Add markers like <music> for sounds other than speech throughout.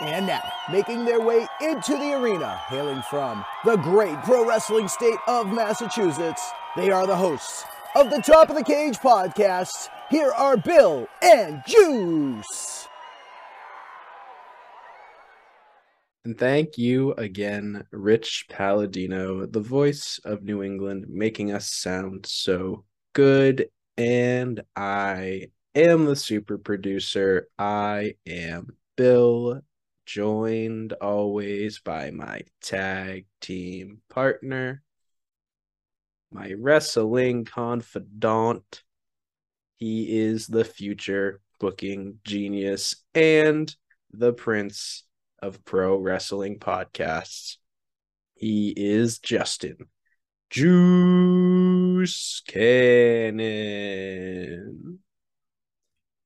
And now, making their way into the arena, hailing from the great pro wrestling state of Massachusetts, they are the hosts of the Top of the Cage podcast. Here are Bill and Juice. And thank you again, Rich Palladino, the voice of New England, making us sound so good. And I am the super producer. I am Bill joined always by my tag team partner, my wrestling confidant. He is the future booking genius and the prince of pro wrestling podcasts. He is Justin Juice Cannon.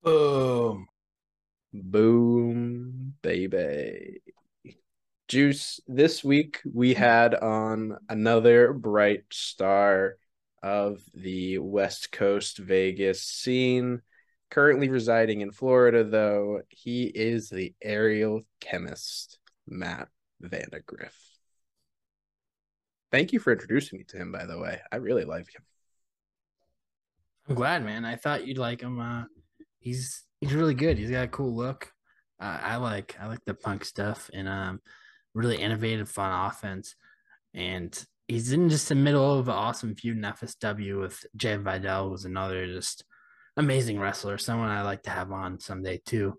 Boom. Boom, baby. Juice, this week we had on another bright star of the West Coast Vegas scene. Currently residing in Florida, though, he is the aerial chemist, Matt Vandagriff. Thank you for introducing me to him, by the way. I really like him. I'm glad, man. I thought you'd like him. Uh, he's he's really good. He's got a cool look. Uh, I like I like the punk stuff and um really innovative, fun offense. And he's in just the middle of an awesome feud in FSW with Jay Vidal, who's another just amazing wrestler, someone I like to have on someday too.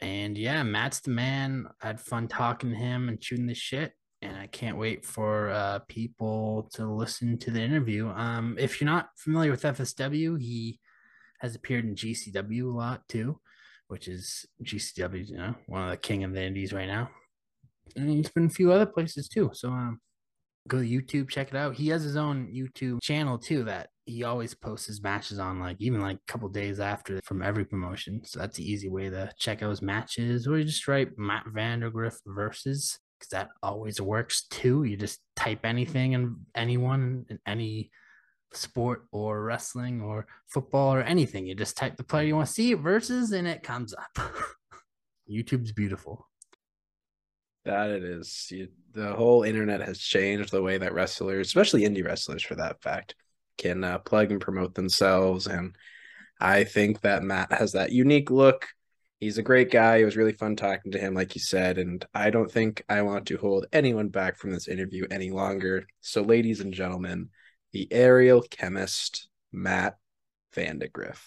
And yeah, Matt's the man. I had fun talking to him and shooting the shit. And I can't wait for uh, people to listen to the interview. Um, if you're not familiar with FSW, he has appeared in GCW a lot too, which is GCW, you know, one of the king of the indies right now. And he's been a few other places too. So um go to YouTube, check it out. He has his own YouTube channel too that he always posts his matches on like even like a couple days after from every promotion. So that's the easy way to check out his matches. Or you just write Matt Vandagriff versus because that always works too. You just type anything and anyone and any sport or wrestling or football or anything. You just type the player you want to see versus and it comes up. <laughs> YouTube's beautiful. That it is. You, the whole internet has changed the way that wrestlers, especially indie wrestlers for that fact, can uh, plug and promote themselves. And I think that Matt has that unique look. He's a great guy. It was really fun talking to him, like you said. And I don't think I want to hold anyone back from this interview any longer. So, ladies and gentlemen, the aerial chemist, Matt Vandagriff.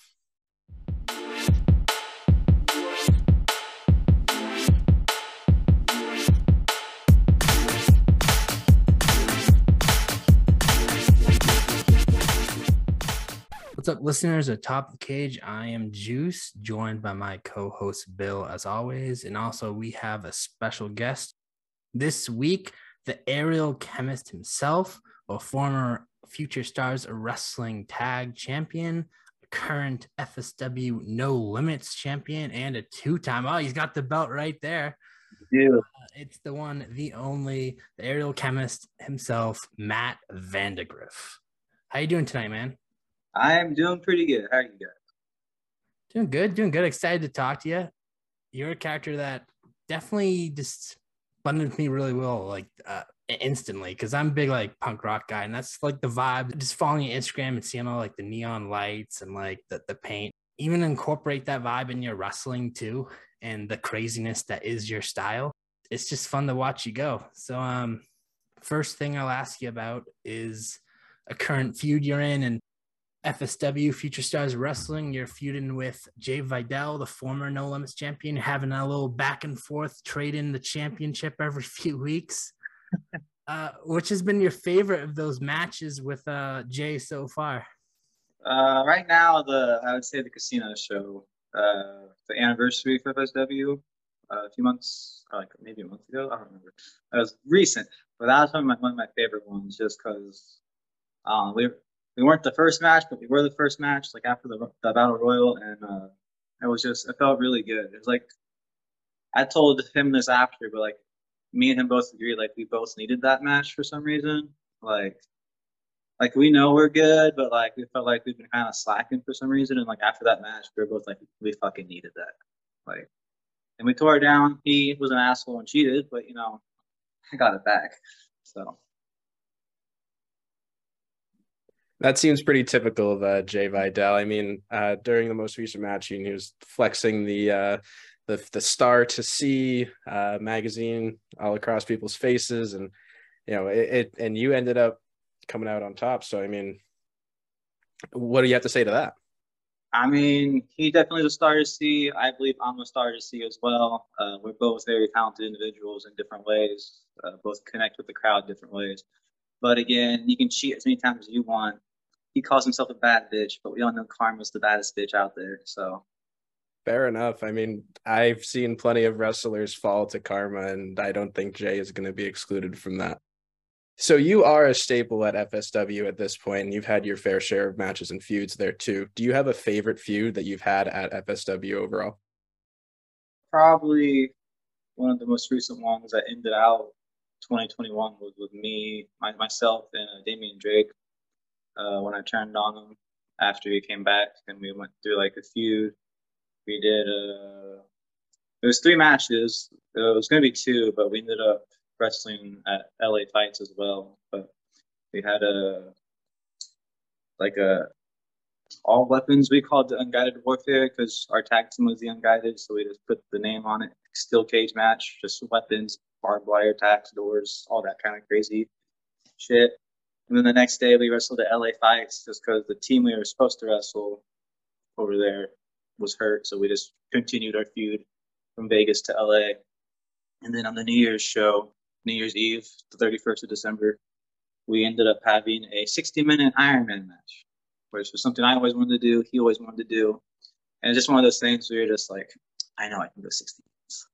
What's up, listeners? At Top of the Cage, I am Juice, joined by my co host Bill, as always. And also, we have a special guest this week, the aerial chemist himself, a former Future Stars Wrestling Tag Champion, current FSW No Limits Champion, and a two time. Oh, he's got the belt right there. Yeah. Uh, it's the one, the only, the aerial chemist himself, Matt Vandagriff. How you doing tonight, man? I'm doing pretty good. How are you guys? Doing good, doing good. Excited to talk to you. You're a character that definitely just blended with me really well, like uh, instantly, because I'm a big like punk rock guy, and that's like the vibe. Just following Instagram and seeing all like the neon lights and like the, the paint. Even incorporate that vibe in your wrestling too, and the craziness that is your style. It's just fun to watch you go. So, um, first thing I'll ask you about is a current feud you're in, and FSW Future Stars Wrestling. You're feuding with Jay Vidal, the former No Limits champion, having a little back and forth trade in the championship every <laughs> few weeks. <laughs> uh, which has been your favorite of those matches with uh, Jay so far? Uh, right now, the I would say the casino show, uh, the anniversary for FSW, uh, a few months, like maybe a month ago. I don't remember. It was recent, but that was one of my, one of my favorite ones, just because um, we we weren't the first match, but we were the first match, like after the, the battle royal, and uh, it was just it felt really good. It was like I told him this after, but like me and him both agreed, like we both needed that match for some reason. Like, like we know we're good, but like we felt like we've been kind of slacking for some reason, and like after that match, we were both like we fucking needed that. Like, and we tore it down. He was an asshole and cheated, but you know, I got it back. So that seems pretty typical of uh, Jay Vidal. I mean, uh, during the most recent match, he was flexing the uh, the the star to see uh, magazine all across people's faces, and you know it, it. And you ended up coming out on top. So I mean, what do you have to say to that? I mean, he definitely is a star to see. I believe I'm a star to see as well. Uh, we're both very talented individuals in different ways. Uh, both connect with the crowd different ways. But again, you can cheat as many times as you want. He calls himself a bad bitch, but we all know Karma's the baddest bitch out there. So fair enough. I mean, I've seen plenty of wrestlers fall to Karma, and I don't think Jay is going to be excluded from that. So you are a staple at FSW at this point, and you've had your fair share of matches and feuds there too. Do you have a favorite feud that you've had at FSW overall? Probably one of the most recent ones that ended out 2021 was with me, my, myself, and uh, Damian Drake. Uh, when I turned on him after he came back, and we went through like a feud. We did. Uh, it was three matches. It was to be two, but we ended up wrestling at LA Fights as well. But we had a like a all weapons we called the unguided warfare because our tag team was the unguided, so we just put the name on it. Steel cage match, just weapons, barbed wire attacks, doors, all that kind of crazy shit. And then the next day we wrestled at LA Fights just because the team we were supposed to wrestle over there was hurt, so we just continued our feud from Vegas to LA. And then on the New Year's show, New Year's Eve, the 31st of December, we ended up having a 60 minute Ironman match, which was something I always wanted to do. He always wanted to do. And it's just one of those things where you're just like, I know I can go 60 minutes.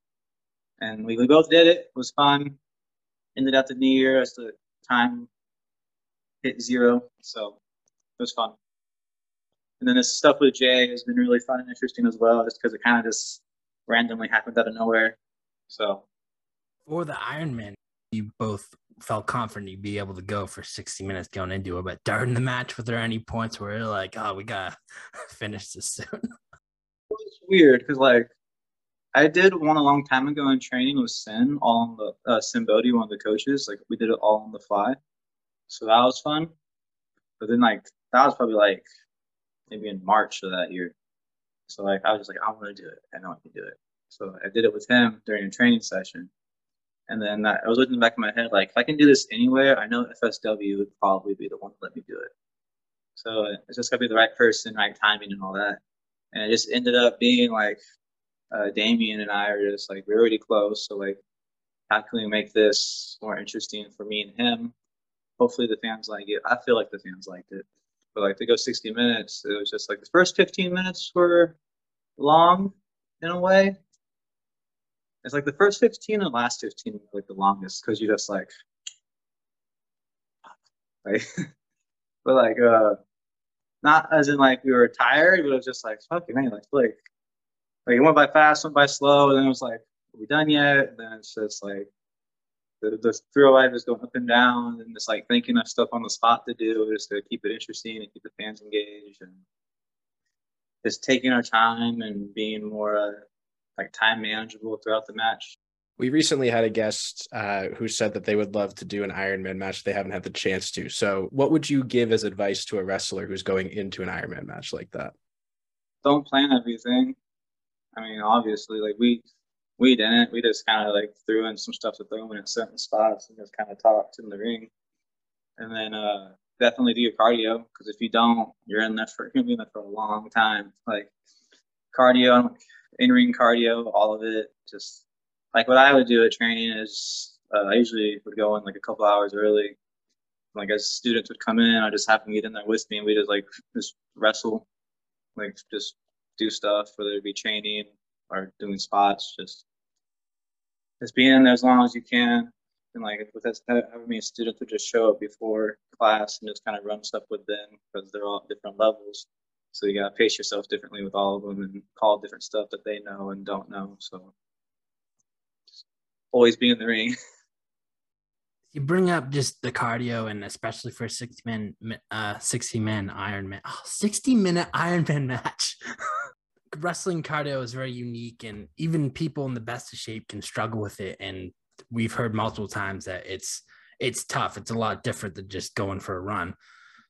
And we, we both did it. It was fun. Ended up the New Year as the time hit zero. So it was fun. And then this stuff with Jay has been really fun and interesting as well, just because it kind of just randomly happened out of nowhere. So for the Ironman, you both felt confident you'd be able to go for 60 minutes going into it. But during the match, were there any points where you're like, oh, we got to <laughs> finish this soon? It's weird because, like, I did one a long time ago in training with Sin, all on the uh, Sinn Bodhi, one of the coaches. Like, we did it all on the fly. So that was fun. But then, like, that was probably like maybe in March of that year. So, like, I was just like, I want to do it. I know I can do it. So I did it with him during a training session. And then I was looking back in my head, like, if I can do this anywhere, I know FSW would probably be the one to let me do it. So it's just got to be the right person, right timing, and all that. And it just ended up being like uh, Damien and I are just like, we're already close. So, like, how can we make this more interesting for me and him? Hopefully, the fans like it. I feel like the fans liked it. But like, to go 60 minutes, it was just like the first 15 minutes were long in a way it's like the first 15 and last 15 are like the longest because you just like, <laughs> right? but like, uh, not as in like we were tired, but it was just like, fucking man, like, like, like it went by fast, went by slow, and then it was like, are we done yet? And then it's just like, the, the thrill life is going up and down, and it's like thinking of stuff on the spot to do just to keep it interesting and keep the fans engaged, and just taking our time and being more uh, like time manageable throughout the match. We recently had a guest uh, who said that they would love to do an Ironman match. They haven't had the chance to. So, what would you give as advice to a wrestler who's going into an Ironman match like that? Don't plan everything. I mean, obviously, like we we didn't. We just kind of like threw in some stuff to throw in at certain spots and just kind of talked in the ring. And then uh, definitely do your cardio because if you don't, you're in there for you're in there for a long time. Like cardio, in ring cardio, all of it. Just like what I would do at training is uh, I usually would go in like a couple hours early. Like as students would come in, I just have them get in there with me, and we just like just wrestle, like just do stuff, whether it be training or doing spots. Just just being in there as long as you can, and like with us having me students would just show up before class and just kind of run stuff with them because they're all different levels. So you gotta pace yourself differently with all of them and call different stuff that they know and don't know. So just always be in the ring. <laughs> You bring up just the cardio and especially for 60 man uh 60 man Iron Man. Oh, 60 minute Iron Man match. <laughs> wrestling cardio is very unique, and even people in the best of shape can struggle with it. And we've heard multiple times that it's it's tough. It's a lot different than just going for a run.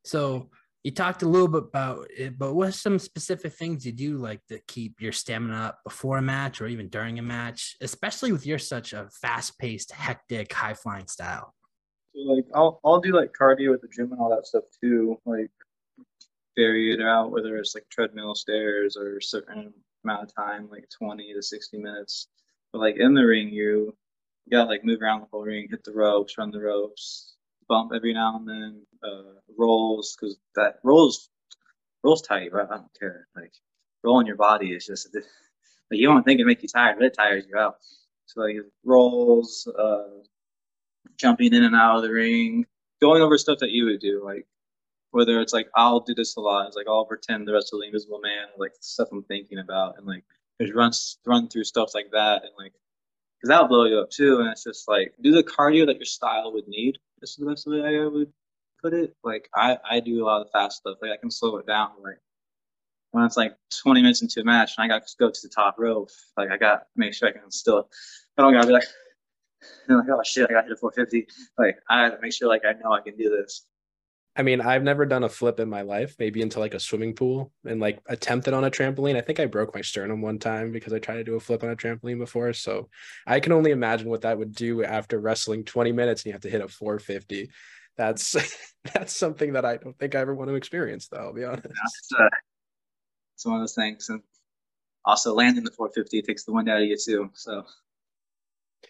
So you talked a little bit about it, but what some specific things you do like to keep your stamina up before a match or even during a match, especially with your such a fast-paced, hectic, high-flying style? So, like I'll I'll do like cardio at the gym and all that stuff too. Like vary it out, whether it's like treadmill, stairs, or a certain amount of time, like 20 to 60 minutes. But like in the ring, you, gotta like move around the whole ring, hit the ropes, run the ropes, bump every now and then, uh, rolls, because that rolls rolls tight, right? I don't care. Like rolling your body is just <laughs> like you don't think it make you tired, but it tires you out. So like rolls, uh, jumping in and out of the ring, going over stuff that you would do, like whether it's like I'll do this a lot, it's like I'll pretend the rest of the Invisible Man, like stuff I'm thinking about, and like just run run through stuff like that, and like because that'll blow you up too. And it's just like do the cardio that your style would need. This is the best way I would put it. Like I I do a lot of fast stuff. Like I can slow it down. Like when it's like 20 minutes into a match and I got to go to the top rope, like I got to make sure I can still. I don't gotta be like, <laughs> like oh shit, I got hit a 450. Like I make sure like I know I can do this. I mean, I've never done a flip in my life, maybe into like a swimming pool and like attempted on a trampoline. I think I broke my sternum one time because I tried to do a flip on a trampoline before. So I can only imagine what that would do after wrestling 20 minutes and you have to hit a 450. That's <laughs> that's something that I don't think I ever want to experience, though, I'll be honest. Uh, it's one of those things. And also landing the 450 takes the wind out of you too. So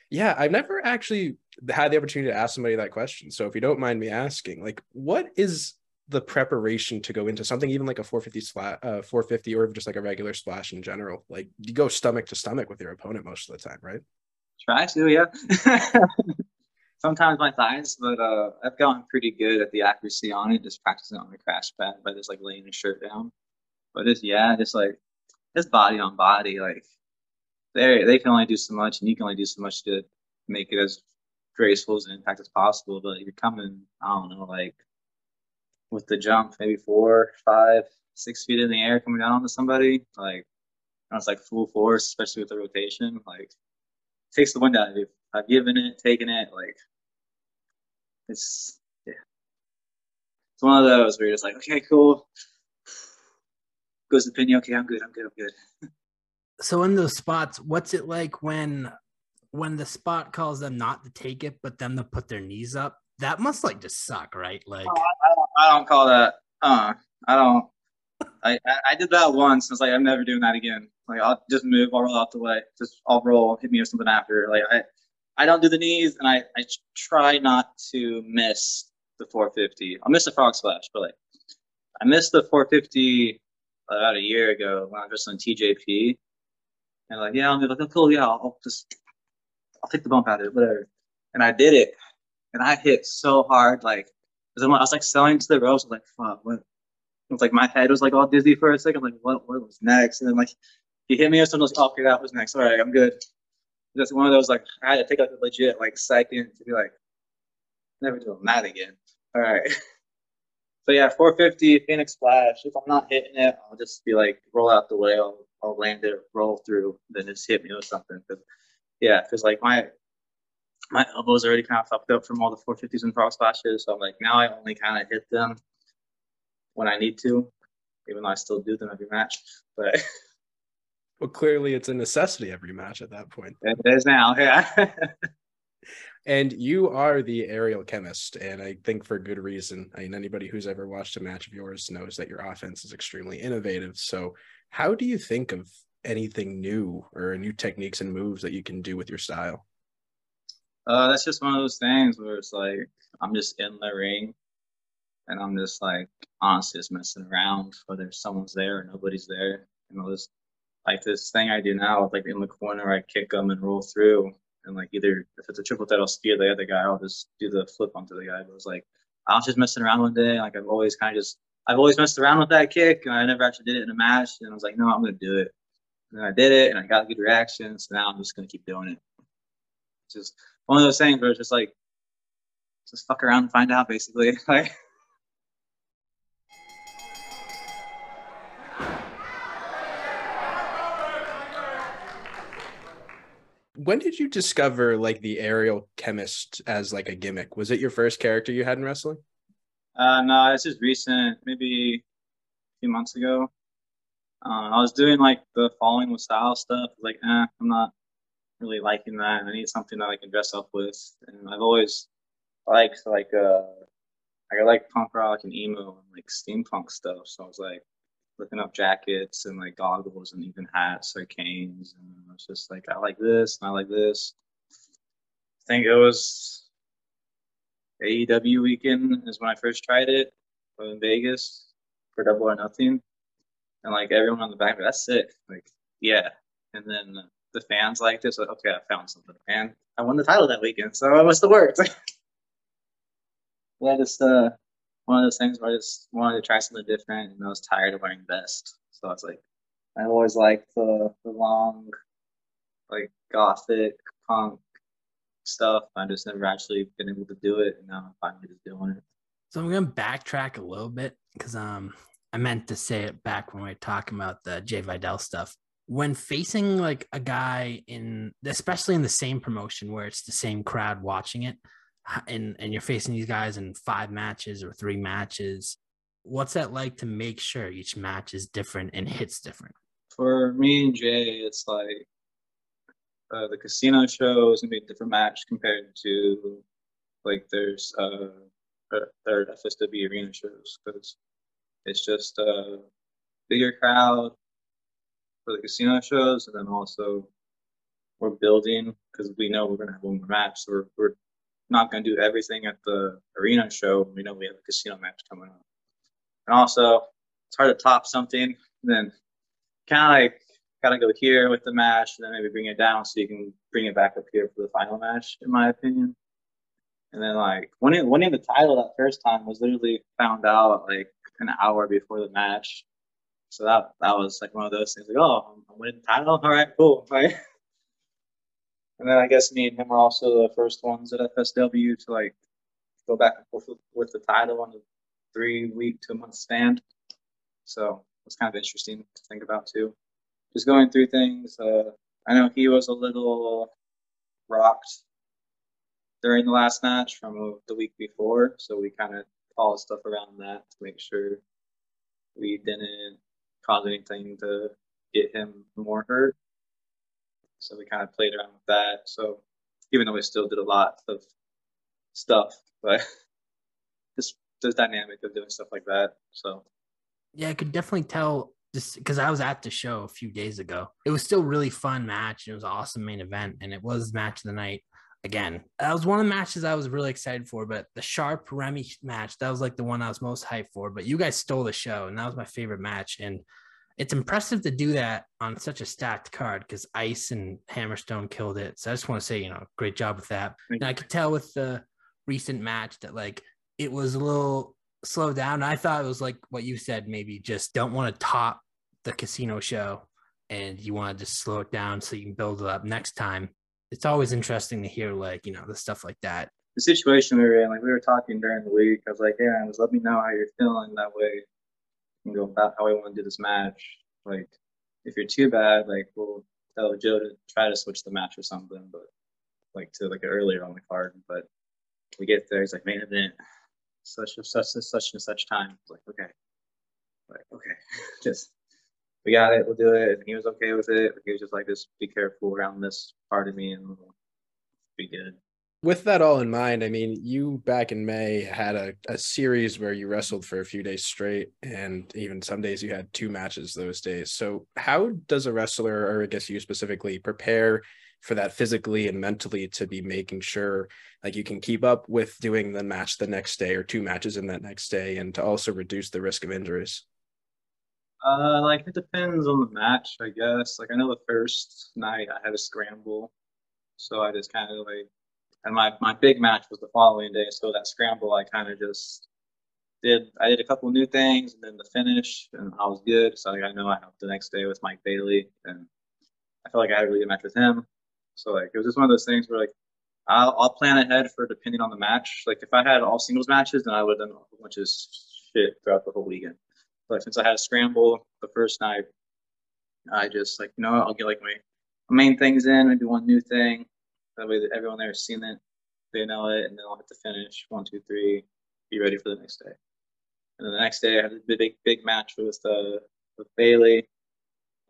yeah, I've never actually had the opportunity to ask somebody that question. So if you don't mind me asking, like, what is the preparation to go into something even like a 450 splash, uh, 450 or just like a regular splash in general? Like, you go stomach to stomach with your opponent most of the time, right? Try to, yeah. <laughs> Sometimes my thighs, but uh, I've gotten pretty good at the accuracy on it. Just practicing on the crash pad by just like laying the shirt down. But it's yeah, just like just body on body, like they they can only do so much, and you can only do so much to make it as graceful as an impact as possible. But you're coming, I don't know, like with the jump, maybe four, five, six feet in the air coming down onto somebody, like it's like full force, especially with the rotation, like takes the wind out of you. I've given it, taken it, like it's yeah. It's one of those where you're just like, okay, cool. Goes the pin, okay, I'm good, I'm good, I'm good. <laughs> so in those spots, what's it like when when the spot calls them not to take it, but them to put their knees up? That must like just suck, right? Like oh, I, don't, I don't call that. Uh, I don't. I, I did that once. I was like, I'm never doing that again. Like I'll just move, I'll roll out the way. Just I'll roll, hit me with something after. Like I, I don't do the knees, and I, I try not to miss the 450. I'll miss the frog splash, but like I missed the 450 about a year ago when I was on TJP, and like, yeah, I'm like, oh, cool, yeah, I'll, just, I'll take the bump out of it, whatever. And I did it, and I hit so hard, like, cause I was like selling to the ropes, like, fuck, what? It was like my head was like all dizzy for a second, like, what, what was next? And then like, he hit me with something, like, oh, okay, that was next. All right, I'm good. That's one of those like I had to take like a legit like second to be like, never doing that again. All right. <laughs> So yeah, 450 Phoenix Splash. If I'm not hitting it, I'll just be like roll out the way. I'll I'll land it, roll through, then just hit me with something. Cause, yeah, because like my my elbows already kind of fucked up from all the 450s and frog splashes. So I'm like, now I only kind of hit them when I need to, even though I still do them every match. But <laughs> well, clearly it's a necessity every match at that point. It is now, yeah. <laughs> and you are the aerial chemist, and I think for good reason. I mean, anybody who's ever watched a match of yours knows that your offense is extremely innovative. So how do you think of anything new or new techniques and moves that you can do with your style? Uh, that's just one of those things where it's like I'm just in the ring and I'm just like honestly just messing around, whether someone's there or nobody's there. You know, this like this thing I do now, like in the corner, I kick them and roll through, and like either if it's a triple threat, I'll spear the other guy, I'll just do the flip onto the guy. But it's like I was just messing around one day, like I've always kind of just I've always messed around with that kick, and I never actually did it in a match. And I was like, no, I'm gonna do it. And I did it, and I got a good reaction. So now I'm just gonna keep doing it. Just one of those things where it's just like, just fuck around and find out, basically. <laughs> Like. When did you discover like the aerial chemist as like a gimmick? Was it your first character you had in wrestling? Uh, no, it's just recent, maybe a few months ago. Um, I was doing like the falling with style stuff. Like, eh, I'm not really liking that. I need something that I can dress up with. And I've always liked like uh, I like punk rock and emo and like steampunk stuff. So I was like looking up jackets and like goggles and even hats, like canes. And I was just like, I like this and I like this. I think it was AEW weekend is when I first tried it in Vegas for Double or Nothing, and like everyone on the back, that's sick. Like, yeah. And then the fans liked it, so okay, I found something. And I won the title that weekend, so it must have worked. yeah, just <laughs> uh, one of those things where I just wanted to try something different, and I was tired of wearing vest, so I was like, I always liked the the long, like gothic punk stuff. I just never actually been able to do it, and now I'm finally just doing it. So I'm gonna backtrack a little bit because um I meant to say it back when we were talking about the Jay Vidal stuff. When facing like a guy in, especially in the same promotion where it's the same crowd watching it, and and you're facing these guys in five matches or three matches, what's that like to make sure each match is different and hits different? For me and Jay, it's like uh, the casino show is gonna be a different match compared to like there's uh FSW arena shows because it's just a bigger crowd for the casino shows, and then also we're building because we know we're gonna have one more match, so we're, we're not gonna do everything at the arena show. We know we have a casino match coming up, and also it's hard to top something. Then kind of like gotta go here with the match, and then maybe bring it down so you can bring it back up here for the final match, in my opinion. And then like winning winning the title that first time was literally found out like an hour before the match. So that that was like one of those things like, oh, I'm winning the title. All right, cool. Right. <laughs> And then I guess me and him were also the first ones at FSW to like go back and forth with, the title on a three week, two month stand. So it's kind of interesting to think about too. Just going through things. Uh, I know he was a little rocked during the last match from the week before, so we kind of followed stuff around that to make sure we didn't cause anything to get him more hurt. So we kind of played around with that. So even though we still did a lot of stuff, but <laughs> just the dynamic of doing stuff like that. So yeah, I could definitely tell just because I was at the show a few days ago. It was still really fun match. It was awesome main event, and it was match of the night again. That was one of the matches I was really excited for. But the Sharp Remy match, that was like the one I was most hyped for. But you guys stole the show, and that was my favorite match. And it's impressive to do that on such a stacked card because Ice and Hammerstone killed it. So I just want to say, you know, great job with that. And I could tell with the recent match that like it was a little slowed down. I thought it was like what you said, maybe just don't want to top the casino show and you want to just slow it down so you can build it up next time. It's always interesting to hear like, you know, the stuff like that. The situation we were in, like we were talking during the week, I was like, yeah, just let me know how you're feeling that way and go about how we want to do this match. Like, if you're too bad, like we'll tell Joe to try to switch the match or something, but like to like earlier on the card. But we get there, he's like main event, such and such and such and such time. It's like okay, like okay, <laughs> just we got it, we'll do it. And he was okay with it. He was just like, just be careful around this part of me, and we'll be good with that all in mind, I mean, you back in May had a, a series where you wrestled for a few days straight, and even some days you had two matches those days. So, how does a wrestler, or I guess you specifically, prepare for that physically and mentally to be making sure like you can keep up with doing the match the next day or two matches in that next day, and to also reduce the risk of injuries? Uh, like it depends on the match, I guess. Like I know the first night I had a scramble, so I just kind of like and my, my big match was the following day. So that scramble, I kind of just did. I did a couple new things, and then the finish, and I was good. So like, I know I have the next day with Mike Bailey, and I felt like I had a really good match with him. So like it was just one of those things where like I'll, I'll plan ahead for depending on the match. Like if I had all singles matches, then I would have done a bunch of shit throughout the whole weekend. But since I had a scramble the first night, I just like you know I'll get like my main things in, maybe one new thing. That way, that everyone there's seen it, they know it, and then I'll hit the finish. One, two, three. Be ready for the next day. And then the next day, I had a big, big match with uh, with Bailey.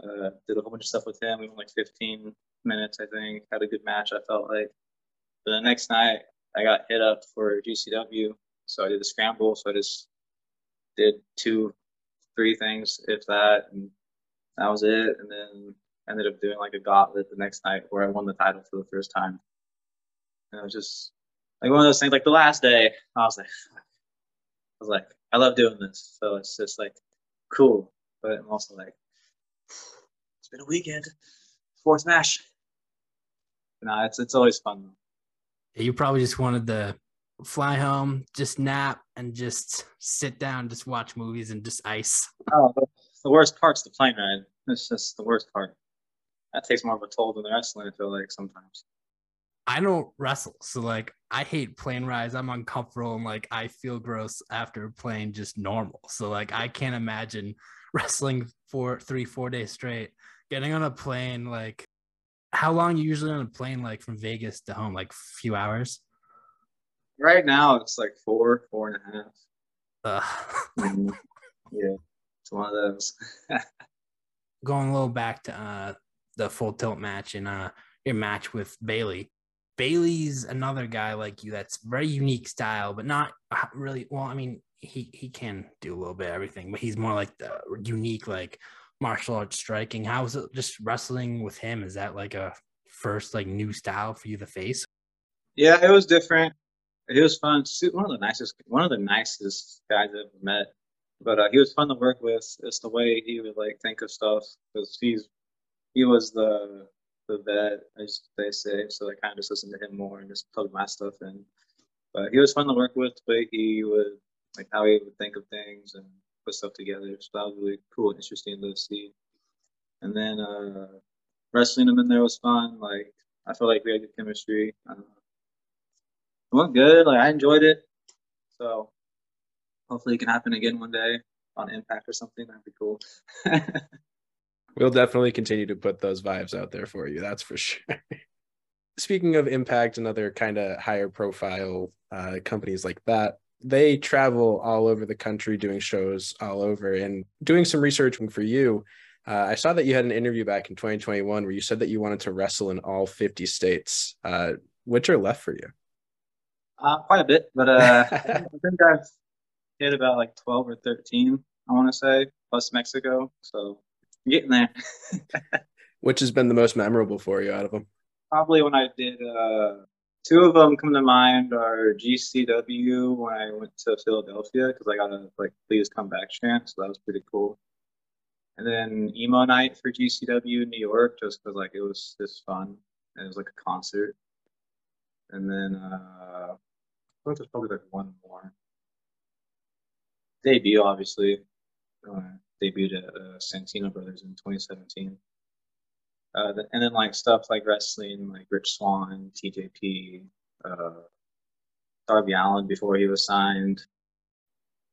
Uh, did a whole bunch of stuff with him. We went like 15 minutes, I think. Had a good match. I felt like. But the next night, I got hit up for GCW, so I did the scramble. So I just did two, three things, if that, and that was it. And then ended up doing like a gauntlet the next night where I won the title for the first time. And it was just like one of those things. Like the last day, I was like, I was like, I love doing this. So it's just like cool, but I'm also like, it's been a weekend, fourth match. No, it's it's always fun. You probably just wanted to fly home, just nap, and just sit down, just watch movies and just ice. Oh, the worst part's the plane ride. It's just the worst part. That takes more of a toll than the wrestling. I feel like sometimes. I don't wrestle, so like I hate plane rides. I'm uncomfortable and like I feel gross after playing just normal. So like I can't imagine <laughs> wrestling for three, four days straight. Getting on a plane, like how long you usually on a plane, like from Vegas to home, like a few hours. Right now, it's like four, four and a half. Uh, yeah, it's one of those. <laughs> going a little back to uh, the full tilt match and uh, your match with Bailey. Bailey's another guy like you that's very unique style, but not uh, really. Well, I mean, he he can do a little bit everything, but he's more like the unique like martial arts striking. How was it just wrestling with him? Is that like a first like new style for you to face? yeah, it was different. It was fun. One of the nicest, one of the nicest guys I've met. But uh, he was fun to work with. It's the way he would like think of stuff because he's he was the the vet, as they say. So I kind of just listened to him more and just plug my stuff in. But he was fun to work with. Way he would like how he would think of things and put stuff together. So that was really cool and interesting to see. And then uh, wrestling him in there was fun. Like I felt like we had good chemistry. Uh, it went good. Like I enjoyed it. So hopefully it can happen again one day on Impact or something. That'd be cool. <laughs> We'll definitely continue to put those vibes out there for you. That's for sure. <laughs> Speaking of Impact and other kind of higher profile uh, companies like that, they travel all over the country doing shows all over. And doing some research for you, uh, I saw that you had an interview back in 2021 where you said that you wanted to wrestle in all 50 states. Uh, which are left for you? uh, quite a bit, but uh, <laughs> I think I've hit about like 12 or 13. I want to say plus Mexico. So getting there. <laughs> Which has been the most memorable for you out of them? Probably when I did. Uh, two of them come to mind are GCW when I went to Philadelphia because I got a like please come back chant, so that was pretty cool. And then emo night for GCW in New York, just because like it was just fun and it was like a concert. And then uh, I think there's probably like one more. Debut, obviously. Uh, debuted at uh, Santino Brothers in 2017. Uh, and then like stuff like wrestling, like Rich Swann, TJP, uh, Darby Allin before he was signed.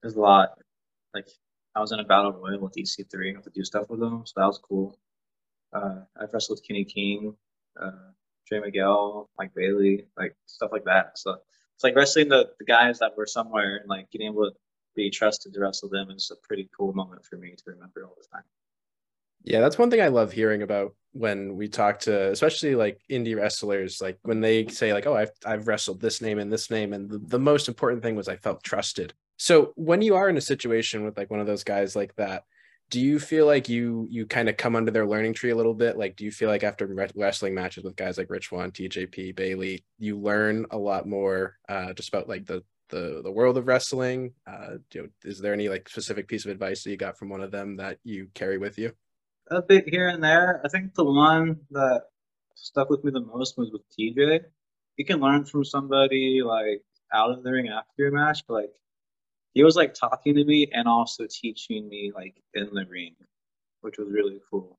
There's a lot. Like I was in a battle royal with EC3. I got to do stuff with them, so that was cool. Uh, I've wrestled Kenny King, uh, Trey Miguel, Mike Bailey, like stuff like that. So it's like wrestling the, the guys that were somewhere and like getting able to be trusted to wrestle them is a pretty cool moment for me to remember all the time. Yeah, that's one thing I love hearing about when we talk to especially like indie wrestlers, like when they say like, "Oh, I've I've wrestled this name and this name," and the, the most important thing was I felt trusted. So when you are in a situation with like one of those guys like that, do you feel like you you kind of come under their learning tree a little bit? Like, do you feel like after re- wrestling matches with guys like Rich Swann, TJP, Bailey, you learn a lot more uh, just about like the the the world of wrestling? Uh, you know, is there any like specific piece of advice that you got from one of them that you carry with you? a bit here and there. I think the one that stuck with me the most was with TJ. You can learn from somebody like out of the ring after your match, but like he was like talking to me and also teaching me like in the ring, which was really cool.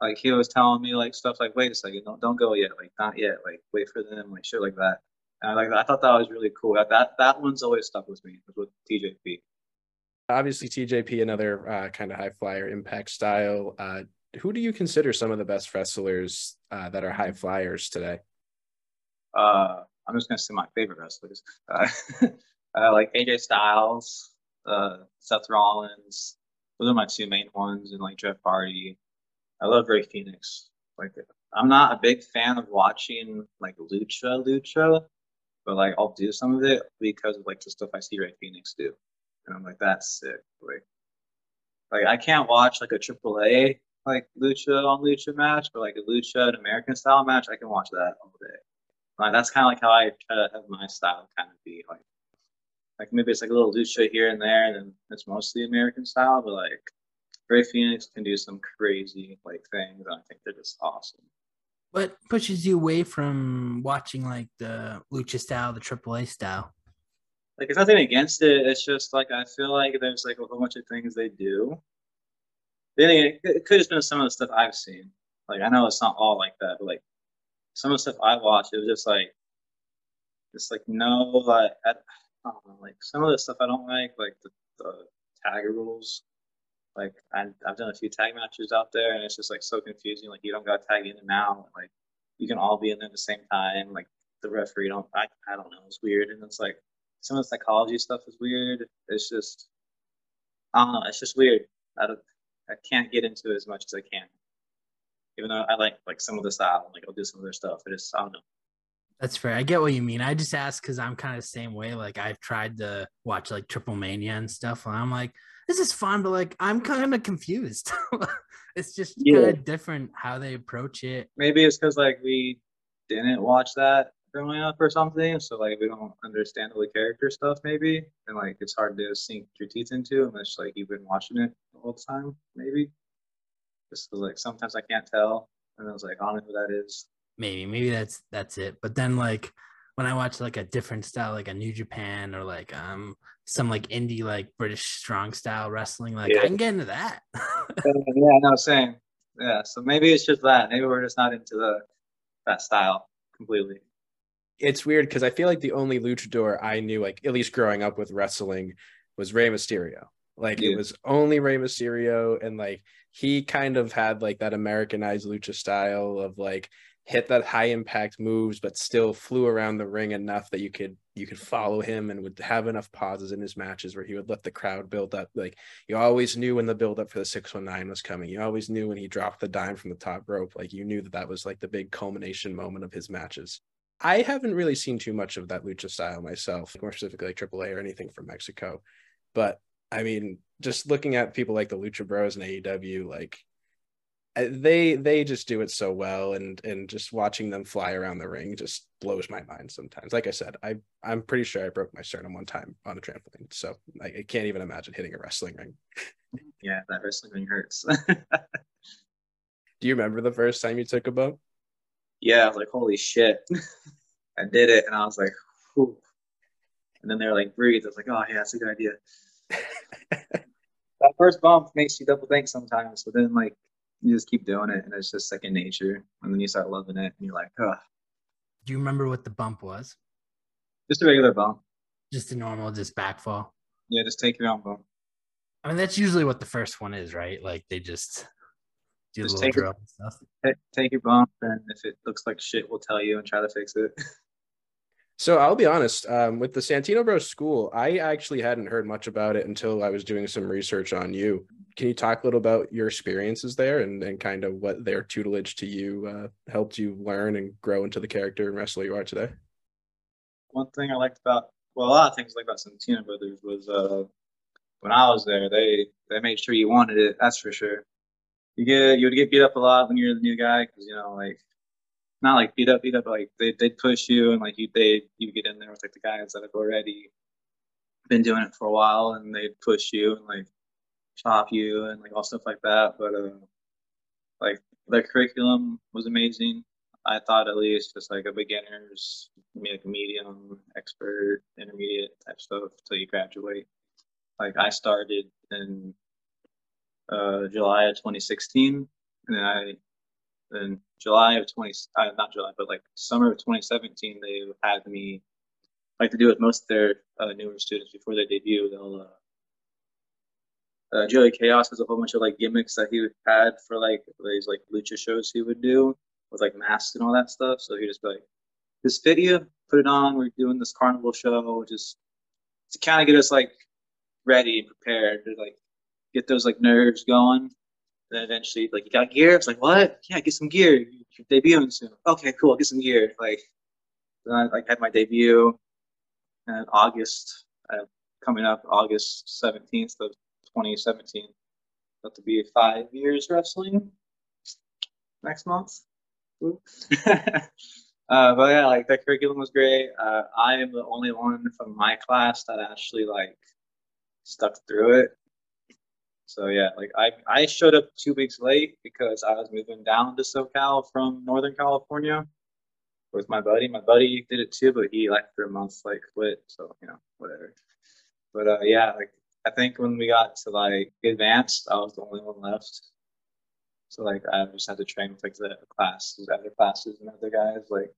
Like he was telling me like stuff like, wait a second, don't don't go yet, like not yet, like wait for them, like shit like that. And I like I thought that was really cool. That that, that one's always stuck with me with TJP. obviously TJP another uh, kind of high flyer impact style. Uh, who do you consider some of the best wrestlers uh, that are high flyers today? Uh, I'm just gonna say my favorite wrestlers. Uh, <laughs> uh, like AJ Styles, uh, Seth Rollins. Those are my two main ones, and like Jeff Hardy. I love Rey Fenix. Like I'm not a big fan of watching like lucha lucha, but like I'll do some of it because of like the stuff I see Rey Fenix do, and I'm like that's sick. Like, like I can't watch like a AAA like lucha on lucha match, but like a lucha and American style match, I can watch that all day. Like that's kind of like how I try to have my style kind of be like, like maybe it's like a little lucha here and there, and then it's mostly American style, but like Rey Fenix can do some crazy like things, and I think they're just awesome. What pushes you away from watching like the lucha style, the AAA style? Like it's nothing against it. It's just like I feel like there's like a whole bunch of things they do. Then it, could have been some of the stuff I've seen. Like I know it's not all like that, but like some of the stuff I watched, it was just like, it's like no, like I, I know, like some of the stuff I don't like, like the, the tag rules. Like I, I've done a few tag matches out there, and it's just like so confusing. Like you don't got tag in and out. Like you can all be in there at the same time. Like the referee don't. I, I don't know. It's weird, and it's like some of the psychology stuff is weird. It's just I don't know. It's just weird. I don't. I can't get into it as much as I can. Even though I like like some of the style, like I'll do some of their stuff. It is I don't know. That's fair. I get what you mean. I just ask because I'm kind of the same way. Like I've tried to watch like Triple Mania and stuff, and I'm like, this is fun, but like I'm kind of confused. <laughs> it's just Yeah. kind of different how they approach it. Maybe it's because like we didn't watch that growing up or something, so like we don't understand all the character stuff maybe, and like it's hard to sink your teeth into unless like you've been watching it the whole time. Maybe just like sometimes I can't tell, and I was like, I don't know who that is. Maybe, maybe that's that's it. But then like when I watch like a different style, like a New Japan or like um some like indie like British strong style wrestling, like Yeah. I can get into that. <laughs> yeah, no, same. Yeah, so maybe it's just that. Maybe we're just not into the that style completely. It's weird because I feel like the only luchador I knew, like at least growing up with wrestling, was Rey Mysterio. Like Yeah. it was only Rey Mysterio, and like he kind of had like that Americanized lucha style of like hit that high impact moves, but still flew around the ring enough that you could you could follow him and would have enough pauses in his matches where he would let the crowd build up. Like you always knew when the build up for the 619 was coming. You always knew when he dropped the dime from the top rope. Like you knew that that was like the big culmination moment of his matches. I haven't really seen too much of that lucha style myself, more specifically like AAA or anything from Mexico. But I mean, just looking at people like the Lucha Bros and AEW, like they they just do it so well, and and just watching them fly around the ring just blows my mind sometimes. Like I said, I I'm pretty sure I broke my sternum one time on a trampoline, so I, I can't even imagine hitting a wrestling ring. <laughs> Yeah, that wrestling ring hurts. <laughs> Do you remember the first time you took a bump? yeah, I was like, holy shit. <laughs> I did it, and I was like, Whew. and then they were like, breathe. I was like, oh yeah, that's a good idea. that first bump makes you double think sometimes, but then like you just keep doing it, and it's just second nature. And then you start loving it, and you're like, oh, Do you remember what the bump was? just a regular bump. Just a normal, just backfall. Yeah, just take your own bump. I mean, that's usually what the first one is, right? Like they just do Just a little take it- drill and stuff. Ta- Take your bump, and if it looks like shit, we'll tell you and try to fix it. <laughs> So I'll be honest, um, with the Santino Bros school, I actually hadn't heard much about it until I was doing some research on you. Can you talk a little about your experiences there and, and kind of what their tutelage to you uh, helped you learn and grow into the character and wrestler you are today? One thing I liked about well, a lot of things I liked about Santino Brothers was uh, when I was there, they they made sure you wanted it. That's for sure. You get you would get beat up a lot when you're the new guy because you know like not like beat up beat up but, like they they push you and like you they you get in there with like the guys that have already been doing it for a while and they'd push you and like chop you and like all stuff like that. But uh, like their curriculum was amazing. I thought at least just like a beginner's, like medium, expert, intermediate type stuff till you graduate. Like I started in uh, July of 2016, and then I, in July of 20, uh, not July, but like summer of 2017, they had me like to do with most of their uh, newer students before they debut. They'll uh, Joey Chaos has a whole bunch of like gimmicks that he had for like these like lucha shows he would do with like masks and all that stuff. So he just like, "This video, put it on. We're doing this carnival show, just to kind of get us like ready and prepared to like get those like nerves going." Then eventually, like, you got gear? It's like, what? Yeah, get some gear. You're debuting soon. Okay, cool. Get some gear. Like, then I like had my debut in August, uh, coming up August seventeenth of 2017. About to be five years wrestling next month. <laughs> uh, but yeah, like the curriculum was great. Uh, I am the only one from my class that actually like stuck through it. So yeah, like I I showed up two weeks late because I was moving down to SoCal from Northern California with my buddy. My buddy did it too, but he like for a month, like quit. So you know, whatever. But uh, yeah, like I think when we got to like advanced, I was the only one left. So like I just had to train with like the classes, other classes, and other guys, like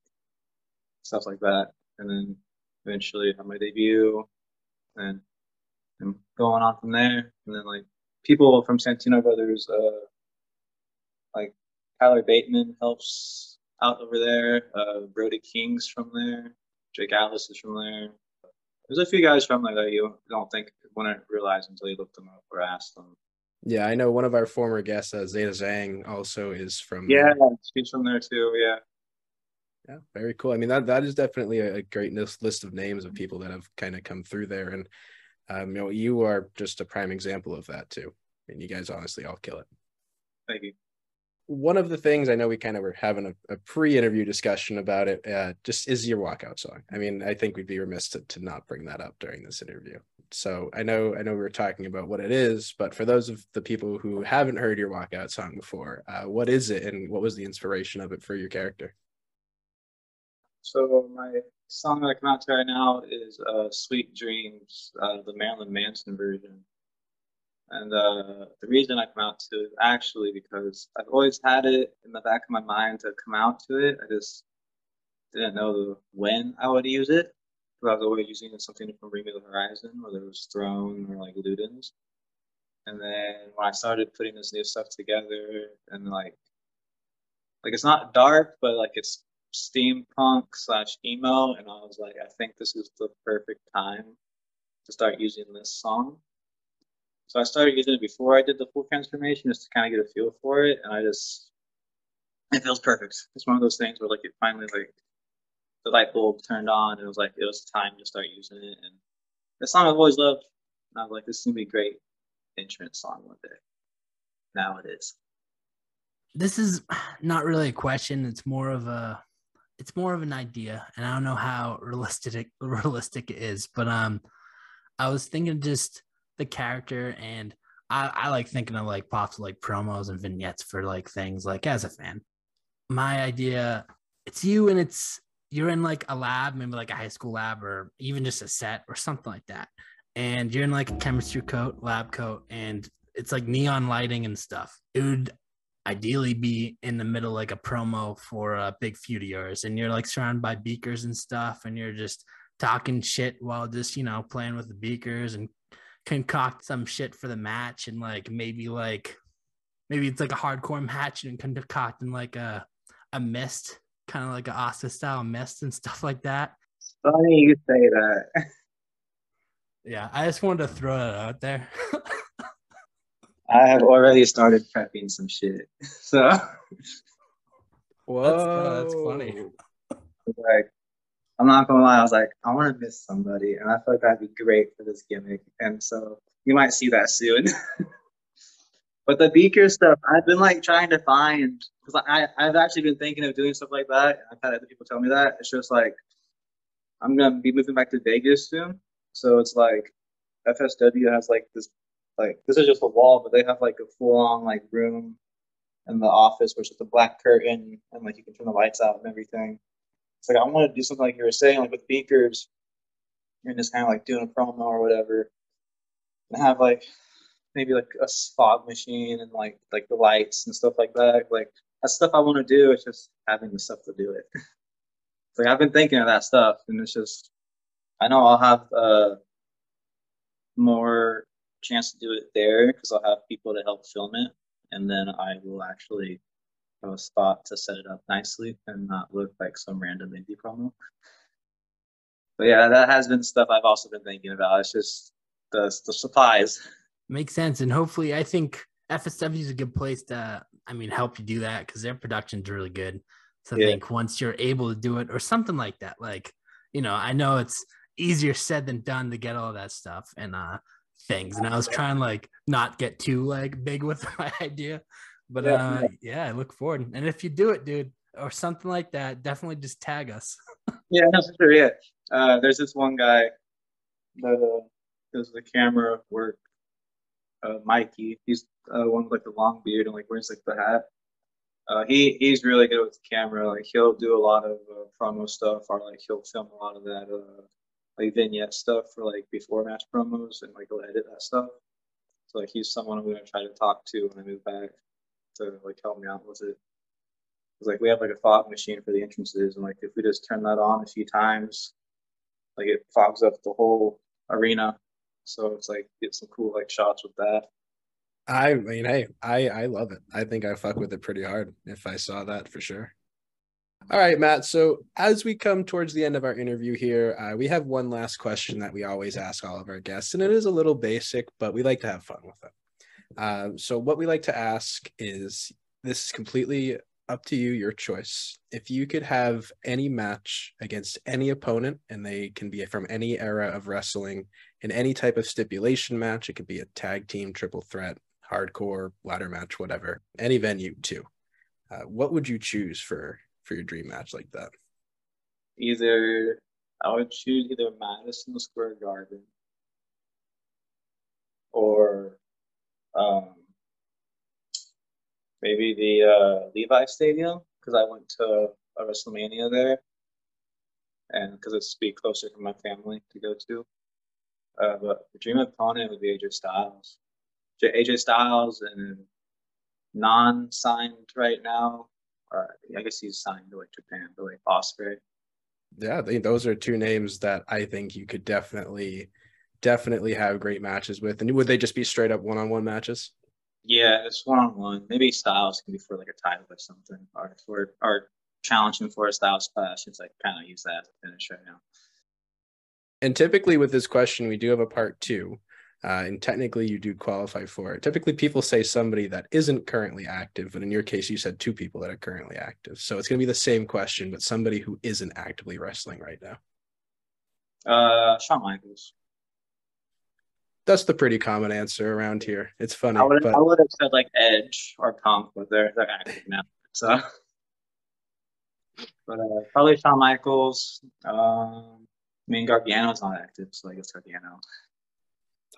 stuff like that. And then eventually had my debut, and and going on from there. And then like people from Santino Brothers, uh, like Tyler Bateman helps out over there. Uh, Brody King's from there. Jake Atlas is from there. There's a few guys from there that you don't think wouldn't realize until you look them up or ask them. Yeah, I know one of our former guests, uh, Zeda Zhang, also is from. Yeah, she's from there too. Yeah. Yeah, very cool. I mean, that that is definitely a, a great list of names of people that have kind of come through there, and um, you know, you are just a prime example of that too. And you guys honestly all kill it. Thank you. One of the things I know we kind of were having a, a pre-interview discussion about it, uh, just is your walkout song. I mean, I think we'd be remiss to, to not bring that up during this interview. So I know I know we were talking about what it is, but for those of the people who haven't heard your walkout song before, uh, what is it, and what was the inspiration of it for your character? So my song that I come out to right now is uh, "Sweet Dreams," uh, the Marilyn Manson version. And uh, the reason I come out to it actually because I've always had it in the back of my mind to come out to it. I just didn't know the, when I would use it. Because I was always using something from Bring the Horizon, whether it was Throne or like Ludens. And then when I started putting this new stuff together and like like it's not dark, but like it's steampunk slash emo, and I was like, I think this is the perfect time to start using this song. So I started using it before I did the full transformation just to kind of get a feel for it, and I just it feels perfect. It's one of those things where like it finally like the light bulb turned on, and it was like it was time to start using it. And the song I've always loved, and I was like, this is gonna be a great entrance song one day. Now it is. This is not really a question. It's more of a it's more of an idea, and I don't know how realistic realistic it is, but um, I was thinking just the character, and I, I like thinking of like pops like promos and vignettes for like things like as a fan. My idea, it's you, and it's you're in like a lab, maybe like a high school lab, or even just a set or something like that, and you're in like a chemistry coat, lab coat, and it's like neon lighting and stuff. It would ideally be in the middle like a promo for a big feud of yours and you're like surrounded by beakers and stuff and you're just talking shit while just you know playing with the beakers and concoct some shit for the match and like maybe like maybe it's like a hardcore match and concocting like a a mist kind of like a Asuka style mist and <laughs> stuff like that It's Funny you say that. yeah i just wanted to throw it out there <laughs> I have already started prepping some shit. <laughs> So Whoa, uh, that's funny. like I'm not gonna lie, I was like, I wanna miss somebody and I feel like that'd be great for this gimmick. And so you might see that soon. <laughs> but the beaker stuff, I've been like trying to find because I I've actually been thinking of doing stuff like that. I've had other people tell me that. It's just like I'm gonna be moving back to Vegas soon. So it's like FSW has like this like this is just a wall, but they have like a full on like room in the office which is a black curtain and like you can turn the lights out and everything. It's like I want to do something like you were saying, like with beakers, and just kind of like doing a promo or whatever, and have like maybe like a fog machine and like like the lights and stuff like that. Like that's stuff I want to do. It's just having the stuff to do it. it's <laughs> like I've been thinking of that stuff, and it's just I know I'll have uh more chance to do it there because I'll have people to help film it, and then I will actually have a spot to set it up nicely and not look like some random indie promo. But yeah, that has been stuff I've also been thinking about. It's just the the supplies. Makes sense, and hopefully, I think FSW is a good place to, I mean, help you do that because their production's really good. So I Yeah. think once you're able to do it or something like that, like you know, I know it's easier said than done to get all that stuff and uh things. And I was trying like not get too like big with <laughs> my idea, but Yeah, uh yeah, I look forward. And if you do it, dude, or something like that, definitely just tag us. <laughs> Yeah, for sure. Yeah, uh, there's this one guy that uh, does the camera work. Uh, Mikey, he's uh, one with like the long beard and like wears like the hat. Uh, he he's really good with the camera. Like he'll do a lot of uh, promo stuff, or like he'll film a lot of that uh, like vignette stuff for like before match promos, and like he'll edit that stuff. So like he's someone I'm gonna try to talk to when I move back to like help me out with it. Cause like we have like a fog machine for the entrances, and like if we just turn that on a few times, like it fogs up the whole arena. So it's like get some cool like shots with that. I mean, hey, I I love it. I think I fuck with it pretty hard if I saw that for sure. All right, Matt. So as we come towards the end of our interview here, uh, we have one last question that we always ask all of our guests, and it is a little basic, but we like to have fun with it. Um, so what we like to ask is this is completely up to you, your choice. If you could have any match against any opponent, and they can be from any era of wrestling, in any type of stipulation match, it could be a tag team, triple threat, hardcore, ladder match, whatever, any venue too. Uh, what would you choose for for your dream match like that? Either I would choose either Madison Square Garden or um, maybe the uh, Levi Stadium because I went to a WrestleMania there, and because it's be closer for my family to go to. Uh, but the dream opponent would be AJ Styles. AJ Styles and non-signed right now. I guess he's signed to like Japan, but like Ospreay. Yeah, those are two names that I think you could definitely, definitely have great matches with. And would they just be straight up one on one matches? Yeah, it's one on one. Maybe Styles can be for like a title or something, or for or challenge him for a Styles clash. It's like kind of use that as a finish right now. And typically with this question, we do have a part two. Uh, and technically, you do qualify for it. Typically, people say somebody that isn't currently active, but in your case, you said two people that are currently active. So it's going to be the same question, but somebody who isn't actively wrestling right now. Uh, Shawn Michaels. That's the pretty common answer around here. It's funny, I would but I would have said like Edge or Punk, but they're they're active now. So, but uh, probably Shawn Michaels. Um, I mean Gargano's not active, so I guess Gargano.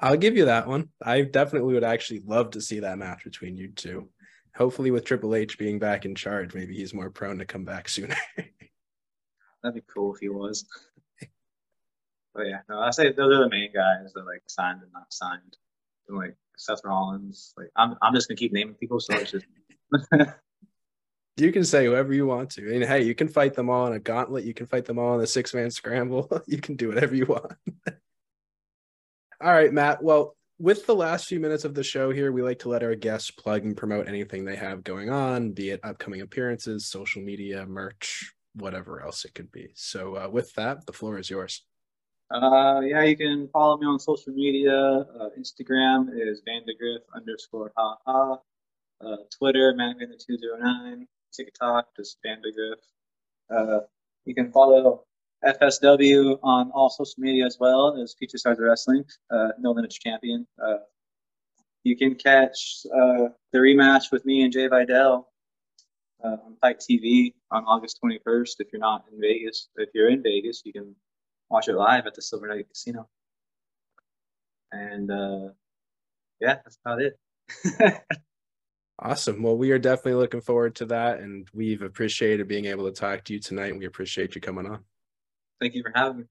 I'll give you that one. I definitely would actually love to see that match between you two. Hopefully, with Triple H being back in charge, maybe he's more prone to come back sooner. <laughs> That'd be cool if he was. But yeah, no, I say those are the main guys that like signed and not signed. And like Seth Rollins. Like I'm I'm just gonna keep naming people, so it's just <laughs> you can say whoever you want to. I And hey, you can fight them all in a gauntlet. You can fight them all in a six man scramble. <laughs> you can do whatever you want. <laughs> all right, Matt. Well, with the last few minutes of the show here, we like to let our guests plug and promote anything they have going on, be it upcoming appearances, social media, merch, whatever else it could be. So, uh, with that, the floor is yours. Uh, yeah, you can follow me on social media. Uh, Instagram is Vandagriff underscore ha ha. Uh, Twitter, MacVan209. TikTok, just Vandagriff. Uh, you can follow FSW on all social media as well as Future Stars Wrestling, uh, No Limits Champion. Uh, you can catch uh, the rematch with me and Jay Vidal uh, on FITE TV on August 21st. If you're not in Vegas, if you're in Vegas, you can watch it live at the Silver Nugget Casino. And uh, yeah, that's about it. <laughs> Awesome. Well, we are definitely looking forward to that. And we've appreciated being able to talk to you tonight. And we appreciate you coming on. Thank you for having me.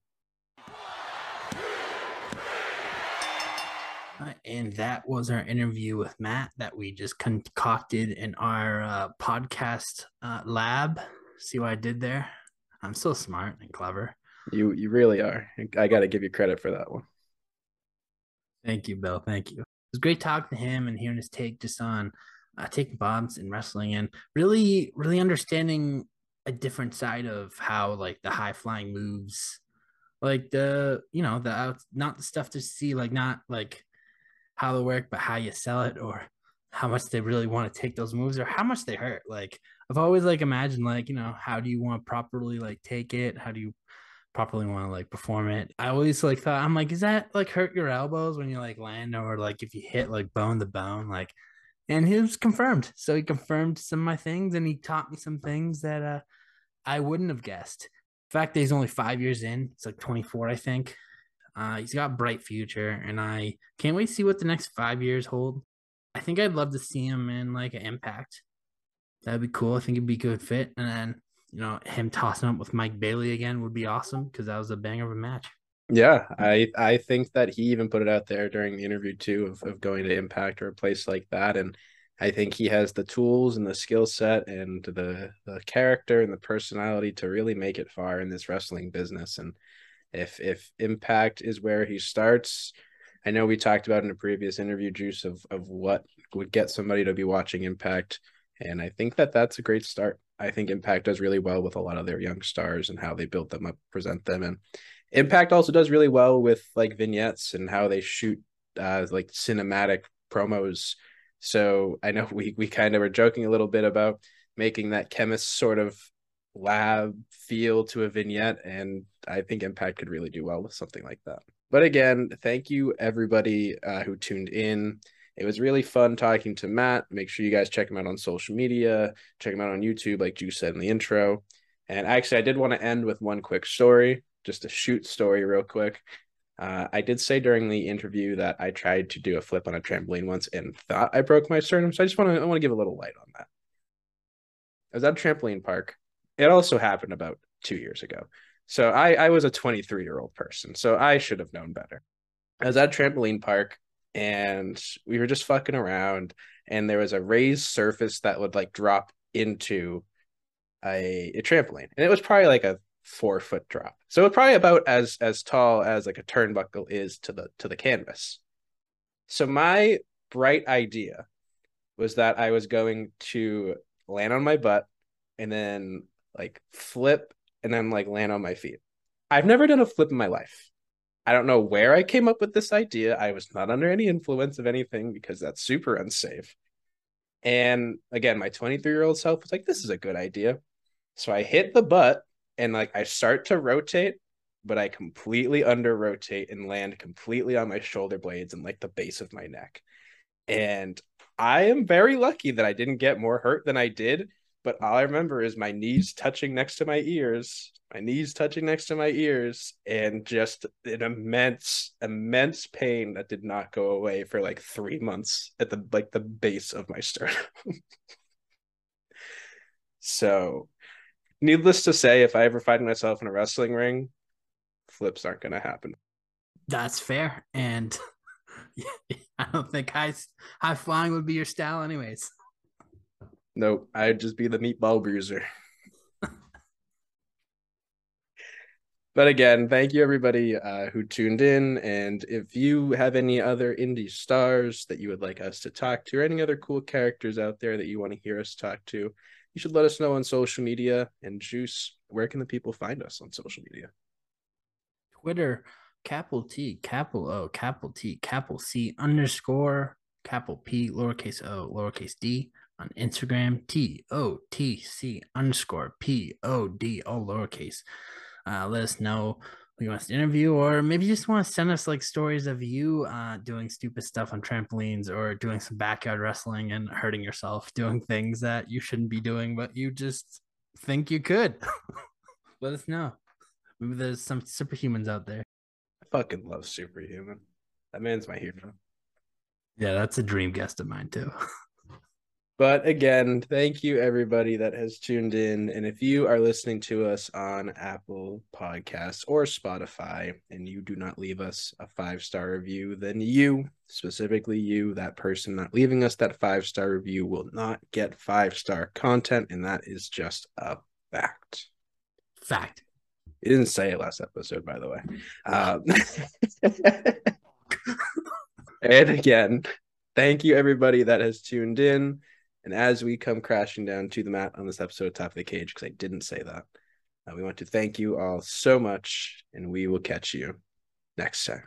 And that was our interview with Matt that we just concocted in our uh, podcast uh, lab. See what I did there? I'm so smart and clever. You you really are. I got to give you credit for that one. Thank you, Bill. Thank you. It was great talking to him and hearing his take just on uh, taking bumps in wrestling and really, really understanding a different side of how like the high flying moves, like the you know the out, not the stuff to see, like not like how they work, but how you sell it or how much they really want to take those moves or how much they hurt. Like I've always like imagined like you know how do you want to properly like take it? How do you properly want to like perform it. I always like thought I'm like, is that like hurt your elbows when you like land or like if you hit like bone to bone? Like and he was confirmed. So he confirmed some of my things and he taught me some things that uh I wouldn't have guessed. The fact that he's only five years in, it's like 24, I think. Uh, he's got bright future, and I can't wait to see what the next five years hold. I think I'd love to see him in like an impact. That'd be cool. I think it'd be a good fit. And then you know, him tossing up with Mike Bailey again would be awesome because that was a banger of a match. Yeah, I I think that he even put it out there during the interview too of, of going to Impact or a place like that, and I think he has the tools and the skill set and the the character and the personality to really make it far in this wrestling business. And if if Impact is where he starts, I know we talked about in a previous interview, Juice, of of what would get somebody to be watching Impact, and I think that that's a great start. I think Impact does really well with a lot of their young stars and how they build them up, present them, and Impact also does really well with like vignettes and how they shoot uh, like cinematic promos. So I know <laughs> we we kind of were joking a little bit about making that chemist sort of lab feel to a vignette, and I think Impact could really do well with something like that. But again, thank you everybody uh, who tuned in. It was really fun talking to Matt. Make sure you guys check him out on social media, check him out on YouTube, like Juice said in the intro. And actually, I did want to end with one quick story, just a shoot story, real quick. Uh, I did say during the interview that I tried to do a flip on a trampoline once and thought I broke my sternum. So I just want to I want to give a little light on that. I was at a trampoline park. It also happened about two years ago. So I, I was a 23 year old person. So I should have known better. I was at a trampoline park and we were just fucking around and there was a raised surface that would like drop into a, a trampoline and it was probably like a four foot drop. So it's probably about as as tall as like a turnbuckle is to the to the canvas. So my bright idea was that i was going to land on my butt and then like flip and then like land on my feet. I've never done a flip in my life I don't know where I came up with this idea. I was not under any influence of anything because that's super unsafe. And again, my 23 year old self was like, this is a good idea. So I hit the butt and like I start to rotate, but I completely under rotate and land completely on my shoulder blades and like the base of my neck. And I am very lucky that I didn't get more hurt than I did. But all I remember is my knees touching next to my ears my knees touching next to my ears and just an immense immense pain that did not go away for like three months at the like the base of my sternum. <laughs> So needless to say if i ever find myself in a wrestling ring flips aren't to happen. That's fair and <laughs> i don't think high high flying would be your style anyways nope i'd just be the meatball bruiser <laughs> but again, thank you everybody uh, who tuned in. And if you have any other indie stars that you would like us to talk to, or any other cool characters out there that you want to hear us talk to, you should let us know on social media. And Juice, where can the people find us on social media? Twitter, capital T, capital O, capital T, capital C underscore capital P, lowercase o, lowercase d. On Instagram, T O T C underscore P O D, all lowercase uh, let us know who you want us to interview, or maybe you just want to send us like stories of you uh, doing stupid stuff on trampolines or doing some backyard wrestling and hurting yourself, <laughs> doing things that you shouldn't be doing, but you just think you could. <laughs> let us know. Maybe there's some superhumans out there. I fucking love Superhuman. That man's my hero. Yeah, that's a dream guest of mine too. <laughs> But again, thank you everybody that has tuned in. And if you are listening to us on Apple Podcasts or Spotify and you do not leave us a five star review, then you, specifically you, that person not leaving us that five star review, will not get five star content. And that is just a fact. Fact. You didn't say it last episode, by the way. Um, <laughs> And again, thank you everybody that has tuned in. And as we come crashing down to the mat on this episode of Top of the Cage, because I didn't say that, uh, we want to thank you all so much, and we will catch you next time.